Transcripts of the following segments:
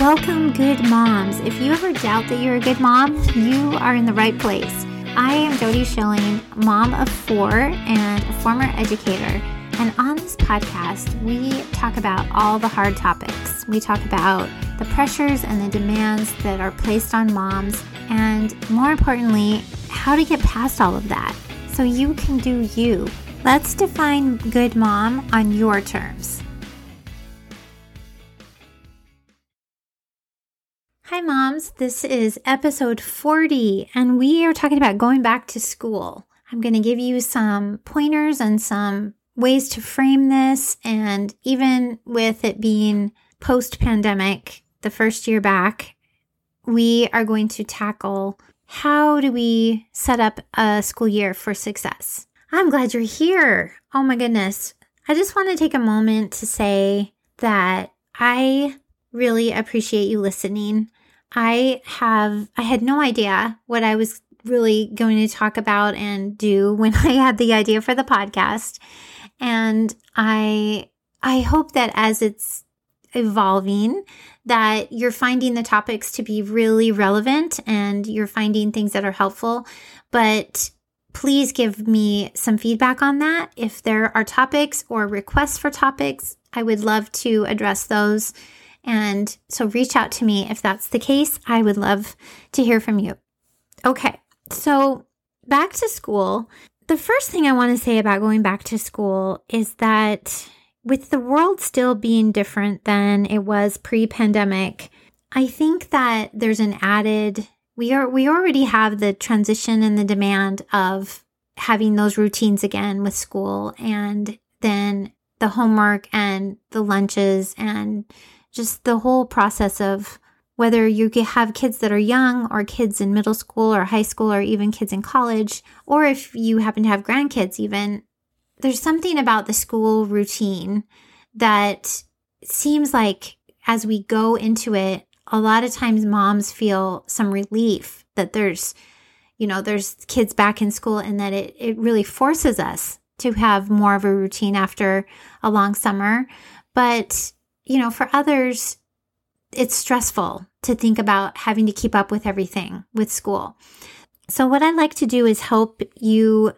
Welcome, good moms. If you ever doubt that you're a good mom, you are in the right place. I am Jody Schilling, mom of four and a former educator. And on this podcast, we talk about all the hard topics. We talk about the pressures and the demands that are placed on moms, and more importantly, how to get past all of that so you can do you. Let's define good mom on your terms. Hi, moms. This is episode 40, and we are talking about going back to school. I'm going to give you some pointers and some ways to frame this. And even with it being post pandemic, the first year back, we are going to tackle how do we set up a school year for success. I'm glad you're here. Oh my goodness. I just want to take a moment to say that I really appreciate you listening. I have, I had no idea what I was really going to talk about and do when I had the idea for the podcast. And I, I hope that as it's evolving, that you're finding the topics to be really relevant and you're finding things that are helpful. But please give me some feedback on that. If there are topics or requests for topics, I would love to address those and so reach out to me if that's the case. I would love to hear from you. Okay, so back to school. The first thing I want to say about going back to school is that with the world still being different than it was pre-pandemic, I think that there's an added we are we already have the transition and the demand of having those routines again with school and then the homework and the lunches and just the whole process of whether you have kids that are young or kids in middle school or high school or even kids in college, or if you happen to have grandkids, even, there's something about the school routine that seems like as we go into it, a lot of times moms feel some relief that there's, you know, there's kids back in school and that it, it really forces us to have more of a routine after a long summer. But you know, for others, it's stressful to think about having to keep up with everything with school. So, what I'd like to do is help you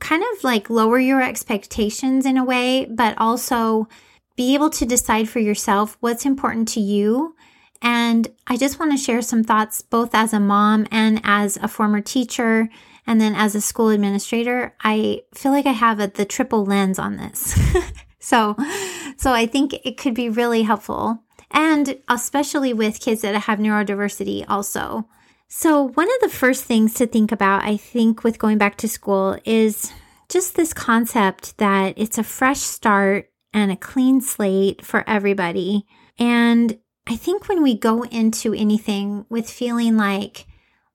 kind of like lower your expectations in a way, but also be able to decide for yourself what's important to you. And I just want to share some thoughts, both as a mom and as a former teacher, and then as a school administrator. I feel like I have a, the triple lens on this. So, so I think it could be really helpful and especially with kids that have neurodiversity also. So, one of the first things to think about, I think, with going back to school is just this concept that it's a fresh start and a clean slate for everybody. And I think when we go into anything with feeling like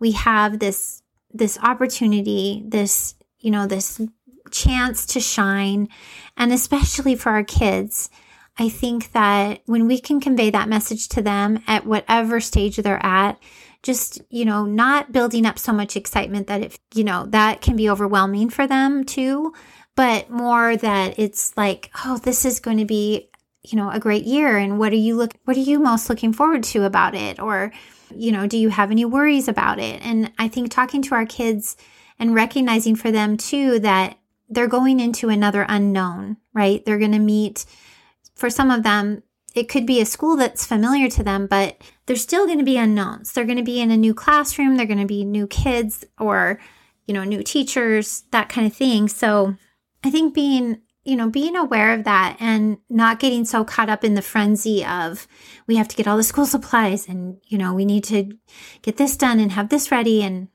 we have this this opportunity, this, you know, this chance to shine. And especially for our kids, I think that when we can convey that message to them at whatever stage they're at, just, you know, not building up so much excitement that it, you know, that can be overwhelming for them too, but more that it's like, oh, this is going to be, you know, a great year. And what are you look, what are you most looking forward to about it? Or, you know, do you have any worries about it? And I think talking to our kids and recognizing for them too that they're going into another unknown, right? They're going to meet, for some of them, it could be a school that's familiar to them, but they're still going to be unknowns. They're going to be in a new classroom, they're going to be new kids or, you know, new teachers, that kind of thing. So I think being, you know, being aware of that and not getting so caught up in the frenzy of we have to get all the school supplies and, you know, we need to get this done and have this ready and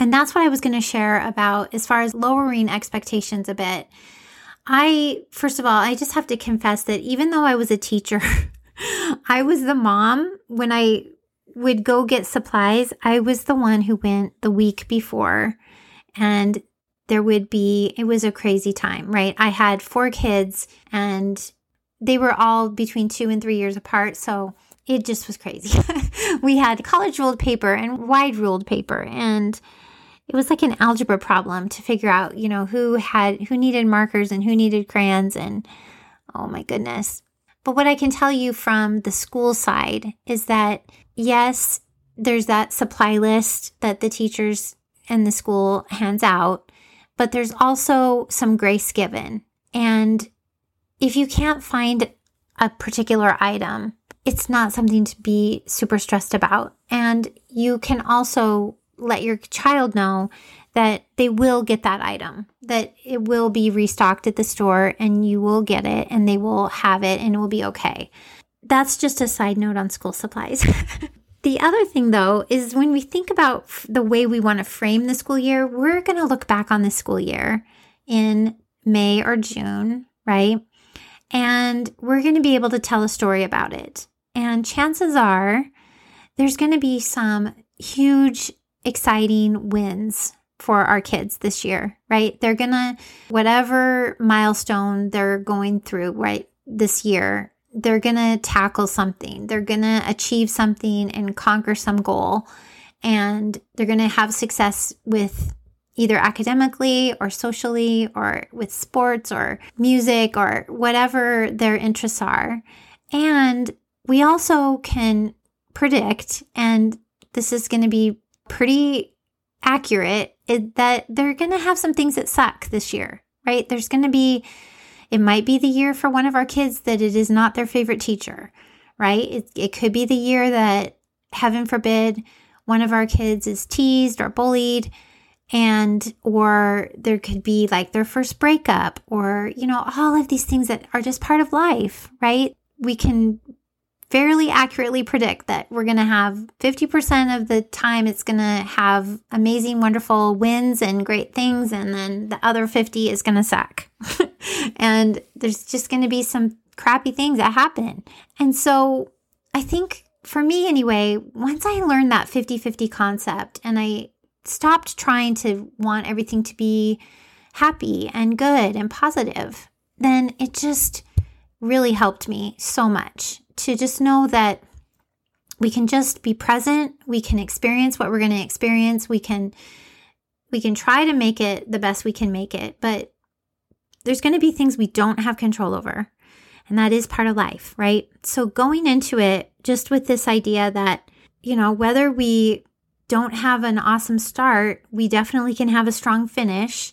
and that's what I was going to share about as far as lowering expectations a bit. I, first of all, I just have to confess that even though I was a teacher, I was the mom when I would go get supplies. I was the one who went the week before and there would be, it was a crazy time, right? I had four kids and they were all between two and three years apart. So it just was crazy. we had college ruled paper and wide ruled paper and it was like an algebra problem to figure out, you know, who had who needed markers and who needed crayons and oh my goodness. But what I can tell you from the school side is that yes, there's that supply list that the teachers and the school hands out, but there's also some grace given. And if you can't find a particular item, it's not something to be super stressed about. And you can also let your child know that they will get that item, that it will be restocked at the store and you will get it and they will have it and it will be okay. That's just a side note on school supplies. the other thing, though, is when we think about the way we want to frame the school year, we're going to look back on the school year in May or June, right? And we're going to be able to tell a story about it. And chances are there's going to be some huge, exciting wins for our kids this year, right? They're going to, whatever milestone they're going through, right, this year, they're going to tackle something. They're going to achieve something and conquer some goal. And they're going to have success with either academically or socially or with sports or music or whatever their interests are. And we also can predict, and this is going to be pretty accurate, that they're going to have some things that suck this year, right? There's going to be, it might be the year for one of our kids that it is not their favorite teacher, right? It, it could be the year that, heaven forbid, one of our kids is teased or bullied and or there could be like their first breakup or you know all of these things that are just part of life right we can fairly accurately predict that we're going to have 50% of the time it's going to have amazing, wonderful wins and great things. And then the other 50 is going to suck. and there's just going to be some crappy things that happen. And so I think for me anyway, once I learned that 50 50 concept and I stopped trying to want everything to be happy and good and positive, then it just really helped me so much to just know that we can just be present, we can experience what we're going to experience, we can we can try to make it the best we can make it, but there's going to be things we don't have control over. And that is part of life, right? So going into it just with this idea that, you know, whether we don't have an awesome start, we definitely can have a strong finish.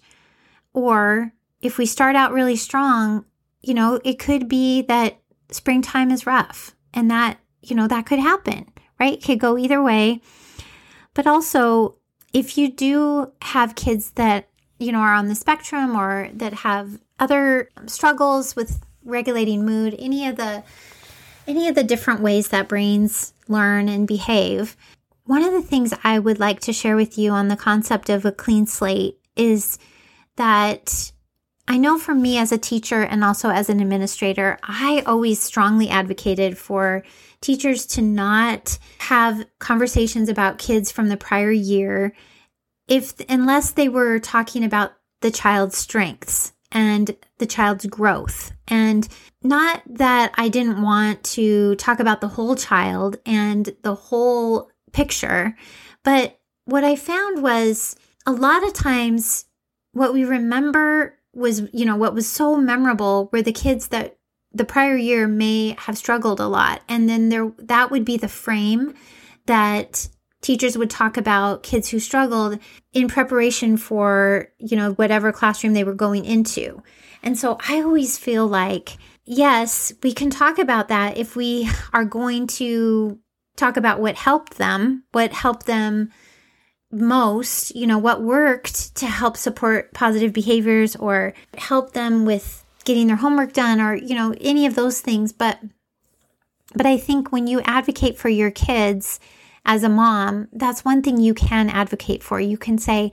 Or if we start out really strong, you know, it could be that springtime is rough and that, you know, that could happen, right? It could go either way. But also, if you do have kids that, you know, are on the spectrum or that have other struggles with regulating mood, any of the any of the different ways that brains learn and behave. One of the things I would like to share with you on the concept of a clean slate is that I know for me as a teacher and also as an administrator, I always strongly advocated for teachers to not have conversations about kids from the prior year if unless they were talking about the child's strengths and the child's growth. And not that I didn't want to talk about the whole child and the whole picture, but what I found was a lot of times what we remember was, you know, what was so memorable were the kids that the prior year may have struggled a lot. And then there that would be the frame that teachers would talk about kids who struggled in preparation for, you know, whatever classroom they were going into. And so I always feel like, yes, we can talk about that if we are going to talk about what helped them, what helped them most, you know, what worked to help support positive behaviors or help them with getting their homework done or, you know, any of those things. But, but I think when you advocate for your kids as a mom, that's one thing you can advocate for. You can say,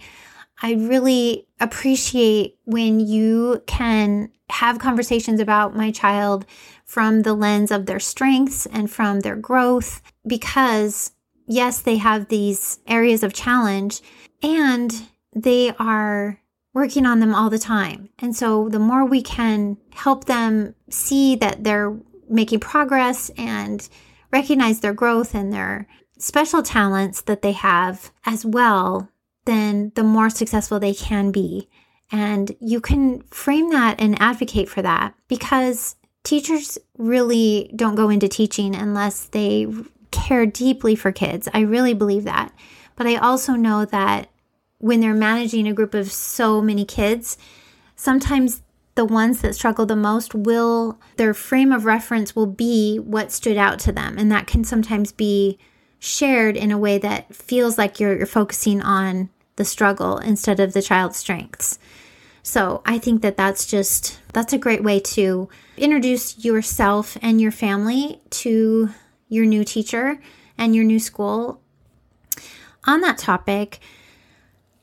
I really appreciate when you can have conversations about my child from the lens of their strengths and from their growth because yes, they have these areas of challenge and they are working on them all the time. And so the more we can help them see that they're making progress and recognize their growth and their special talents that they have as well, then the more successful they can be. And you can frame that and advocate for that because teachers really don't go into teaching unless they care deeply for kids. I really believe that. But I also know that when they're managing a group of so many kids, sometimes the ones that struggle the most will, their frame of reference will be what stood out to them. And that can sometimes be shared in a way that feels like you're, you're focusing on the struggle instead of the child's strengths. So I think that that's just, that's a great way to introduce yourself and your family to your new teacher and your new school. On that topic,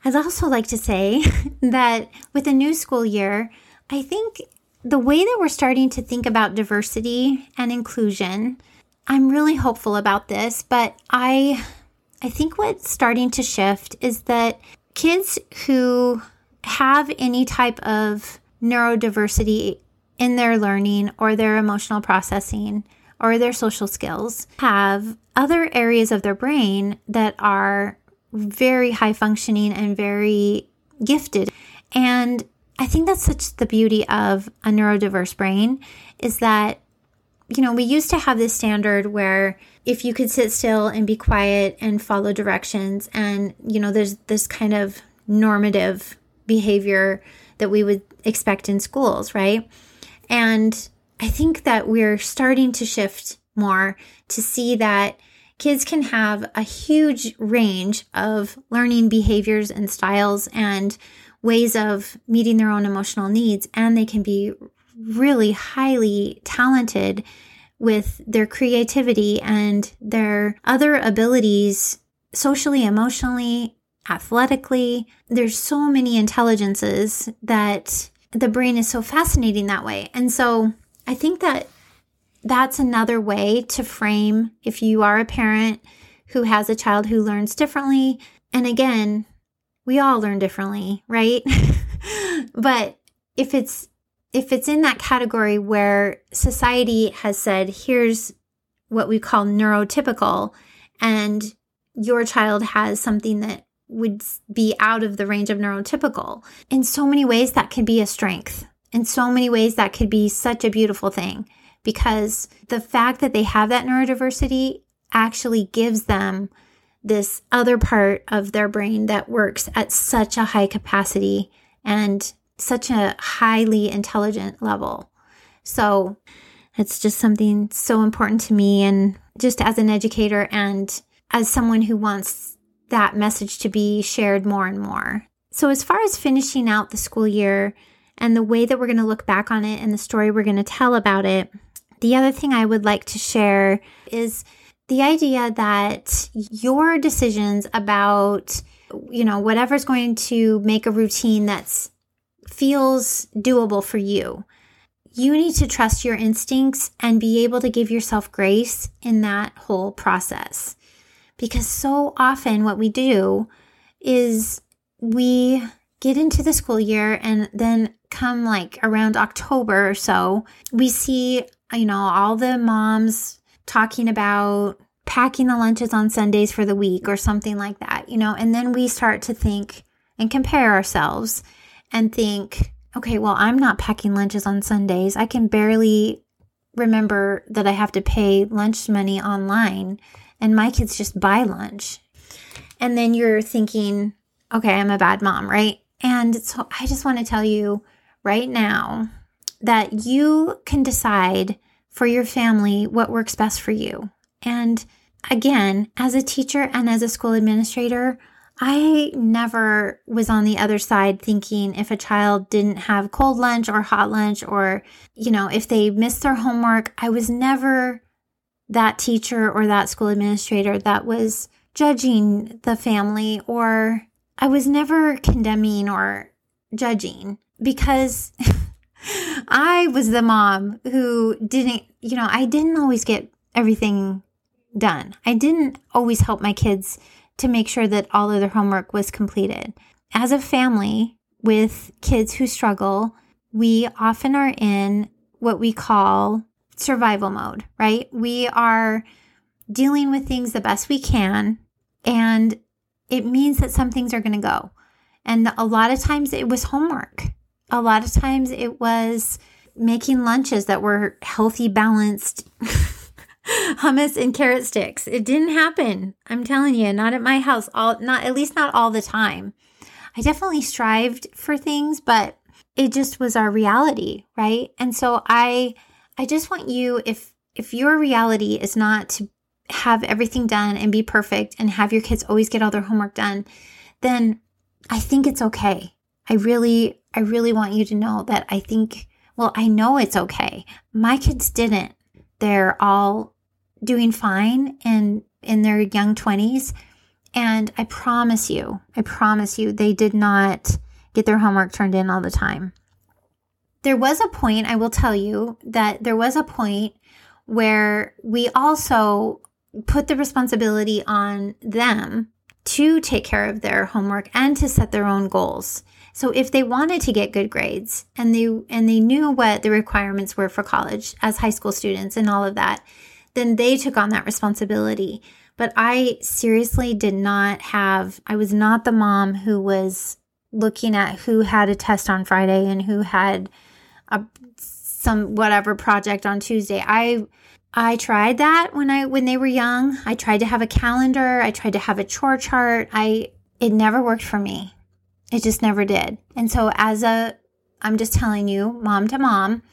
I'd also like to say that with a new school year, I think the way that we're starting to think about diversity and inclusion, I'm really hopeful about this, but I I think what's starting to shift is that kids who have any type of neurodiversity in their learning or their emotional processing or their social skills have other areas of their brain that are very high functioning and very gifted. And I think that's such the beauty of a neurodiverse brain is that, you know, we used to have this standard where if you could sit still and be quiet and follow directions, and, you know, there's this kind of normative behavior that we would expect in schools, right? And I think that we're starting to shift more to see that kids can have a huge range of learning behaviors and styles and ways of meeting their own emotional needs, and they can be really highly talented with their creativity and their other abilities socially, emotionally, athletically. There's so many intelligences that the brain is so fascinating that way. And so I think that that's another way to frame if you are a parent who has a child who learns differently. And again, we all learn differently, right? but if it's if it's in that category where society has said, here's what we call neurotypical, and your child has something that would be out of the range of neurotypical, in so many ways that can be a strength. In so many ways that could be such a beautiful thing because the fact that they have that neurodiversity actually gives them this other part of their brain that works at such a high capacity and such a highly intelligent level. So it's just something so important to me. And just as an educator and as someone who wants that message to be shared more and more. So, as far as finishing out the school year and the way that we're going to look back on it and the story we're going to tell about it, the other thing I would like to share is the idea that your decisions about, you know, whatever's going to make a routine that's feels doable for you. You need to trust your instincts and be able to give yourself grace in that whole process. Because so often what we do is we get into the school year and then come like around October or so, we see you know, all the moms talking about packing the lunches on Sundays for the week or something like that, you know, and then we start to think and compare ourselves and think, okay, well, I'm not packing lunches on Sundays. I can barely remember that I have to pay lunch money online and my kids just buy lunch. And then you're thinking, okay, I'm a bad mom, right? And so I just want to tell you right now that you can decide for your family what works best for you. And again, as a teacher and as a school administrator, I never was on the other side thinking if a child didn't have cold lunch or hot lunch or, you know, if they missed their homework, I was never that teacher or that school administrator that was judging the family or I was never condemning or judging because I was the mom who didn't, you know, I didn't always get everything done. I didn't always help my kids to make sure that all of their homework was completed. As a family with kids who struggle, we often are in what we call survival mode, right? We are dealing with things the best we can, and it means that some things are going to go. And a lot of times it was homework a lot of times it was making lunches that were healthy, balanced hummus and carrot sticks. It didn't happen. I'm telling you, not at my house. All not at least not all the time. I definitely strived for things, but it just was our reality, right? And so I I just want you if if your reality is not to have everything done and be perfect and have your kids always get all their homework done, then I think it's okay. I really I really want you to know that I think well, I know it's okay. My kids didn't. They're all doing fine and in their young 20s. And I promise you, I promise you, they did not get their homework turned in all the time. There was a point, I will tell you, that there was a point where we also put the responsibility on them to take care of their homework and to set their own goals. So if they wanted to get good grades and they and they knew what the requirements were for college as high school students and all of that, then they took on that responsibility. But I seriously did not have I was not the mom who was looking at who had a test on Friday and who had a some whatever project on Tuesday. I I tried that when I when they were young. I tried to have a calendar, I tried to have a chore chart. I it never worked for me. It just never did. And so as a I'm just telling you, mom to mom,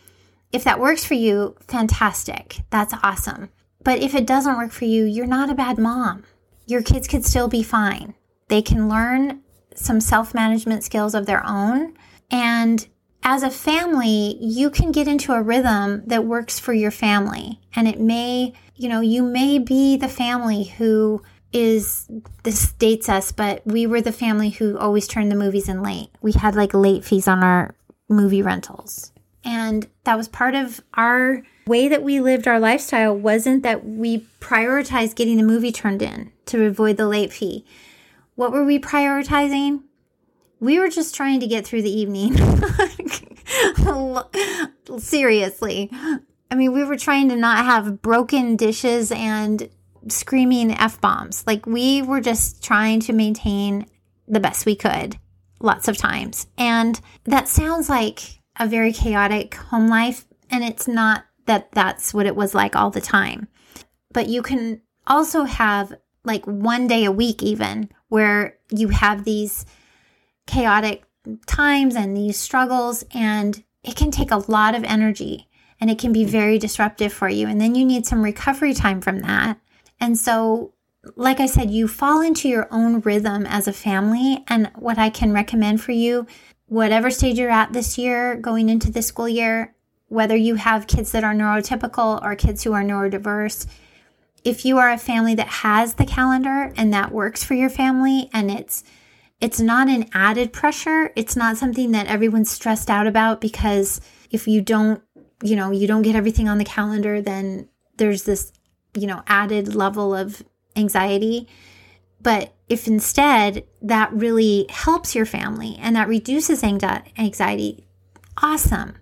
if that works for you, fantastic. That's awesome. But if it doesn't work for you, you're not a bad mom. Your kids could still be fine. They can learn some self management skills of their own. And as a family, you can get into a rhythm that works for your family. And it may, you know, you may be the family who is this dates us, but we were the family who always turned the movies in late. We had like late fees on our movie rentals. And that was part of our way that we lived our lifestyle wasn't that we prioritized getting the movie turned in to avoid the late fee. What were we prioritizing? We were just trying to get through the evening. Seriously. I mean, we were trying to not have broken dishes and screaming F bombs. Like, we were just trying to maintain the best we could lots of times. And that sounds like a very chaotic home life. And it's not that that's what it was like all the time. But you can also have like one day a week, even where you have these chaotic times and these struggles, and it can take a lot of energy and it can be very disruptive for you. And then you need some recovery time from that. And so, like I said, you fall into your own rhythm as a family. And what I can recommend for you, whatever stage you're at this year, going into the school year, whether you have kids that are neurotypical or kids who are neurodiverse, if you are a family that has the calendar and that works for your family and it's it's not an added pressure, it's not something that everyone's stressed out about because if you don't, you know, you don't get everything on the calendar, then there's this, you know, added level of anxiety. But if instead that really helps your family and that reduces anxiety, awesome.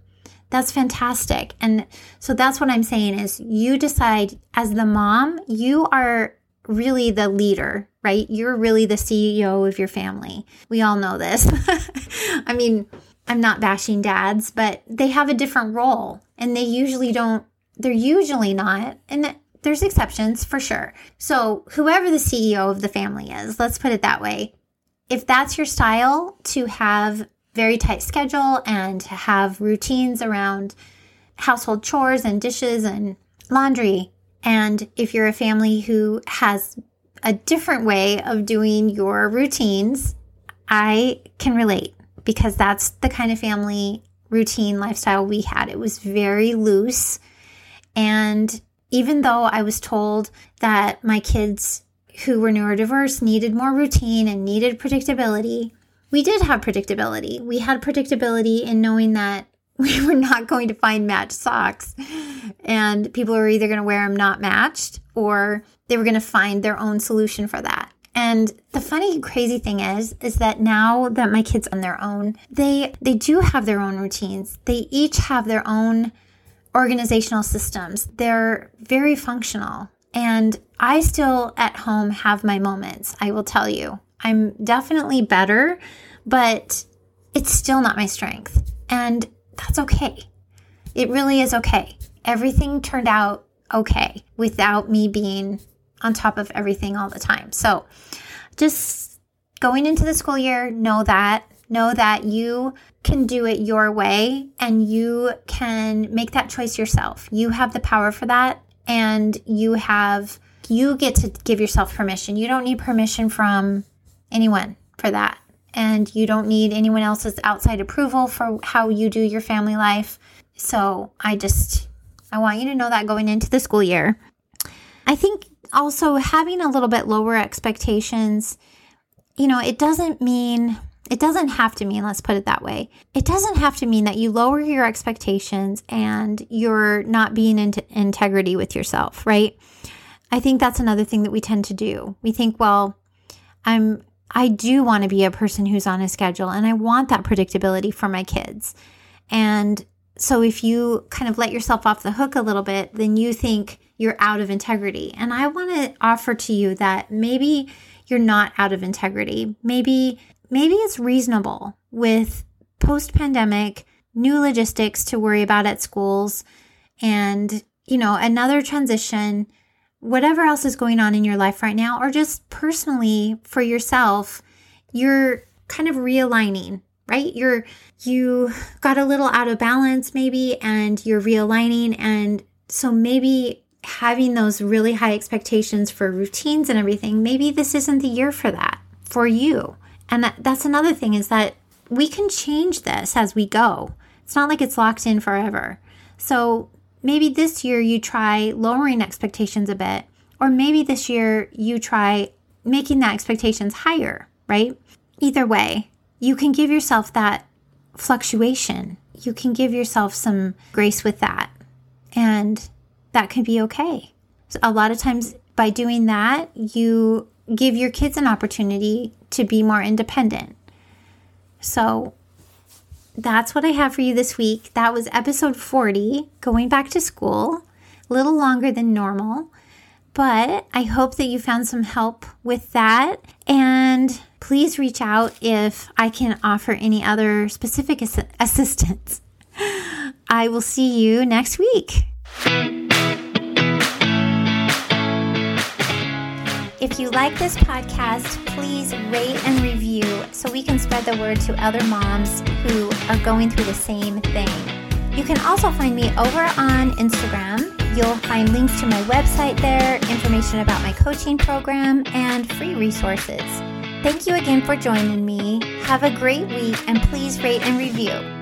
That's fantastic. And so that's what I'm saying is you decide as the mom, you are really the leader, right? You're really the CEO of your family. We all know this. I mean, I'm not bashing dads, but they have a different role and they usually don't, they're usually not. And there's exceptions for sure. So, whoever the CEO of the family is, let's put it that way. If that's your style to have very tight schedule and to have routines around household chores and dishes and laundry. And if you're a family who has a different way of doing your routines, I can relate because that's the kind of family routine lifestyle we had. It was very loose. And even though I was told that my kids who were neurodiverse needed more routine and needed predictability, we did have predictability. We had predictability in knowing that we were not going to find matched socks. And people were either going to wear them not matched or they were going to find their own solution for that. And the funny crazy thing is is that now that my kids on their own, they they do have their own routines. They each have their own organizational systems. They're very functional. And I still at home have my moments, I will tell you. I'm definitely better, but it's still not my strength. And that's okay. It really is okay. Everything turned out okay without me being on top of everything all the time. So just going into the school year, know that. Know that you can do it your way and you can make that choice yourself. You have the power for that and you have you get to give yourself permission. You don't need permission from anyone for that. And you don't need anyone else's outside approval for how you do your family life. So I just, I want you to know that going into the school year. I think also having a little bit lower expectations, you know, it doesn't mean, it doesn't have to mean, let's put it that way. It doesn't have to mean that you lower your expectations and you're not being in integrity with yourself, right? I think that's another thing that we tend to do. We think, well, I'm I do want to be a person who's on a schedule and I want that predictability for my kids. And so if you kind of let yourself off the hook a little bit, then you think you're out of integrity. And I want to offer to you that maybe you're not out of integrity. Maybe maybe it's reasonable with post-pandemic new logistics to worry about at schools and you know another transition whatever else is going on in your life right now, or just personally for yourself, you're kind of realigning, right? You're, you got a little out of balance maybe, and you're realigning. And so maybe having those really high expectations for routines and everything, maybe this isn't the year for that for you. And that, that's another thing is that we can change this as we go. It's not like it's locked in forever. So maybe this year you try lowering expectations a bit, or maybe this year you try making the expectations higher, right? Either way, you can give yourself that fluctuation. You can give yourself some grace with that, and that can be okay. So a lot of times, by doing that, you give your kids an opportunity to be more independent. So, that's what I have for you this week. That was episode 40, going back to school, a little longer than normal. But I hope that you found some help with that. And please reach out if I can offer any other specific ass- assistance. I will see you next week. If you like this podcast, please rate and review so we can spread the word to other moms who are going through the same thing. You can also find me over on Instagram. You'll find links to my website there, information about my coaching program, and free resources. Thank you again for joining me. Have a great week and please rate and review.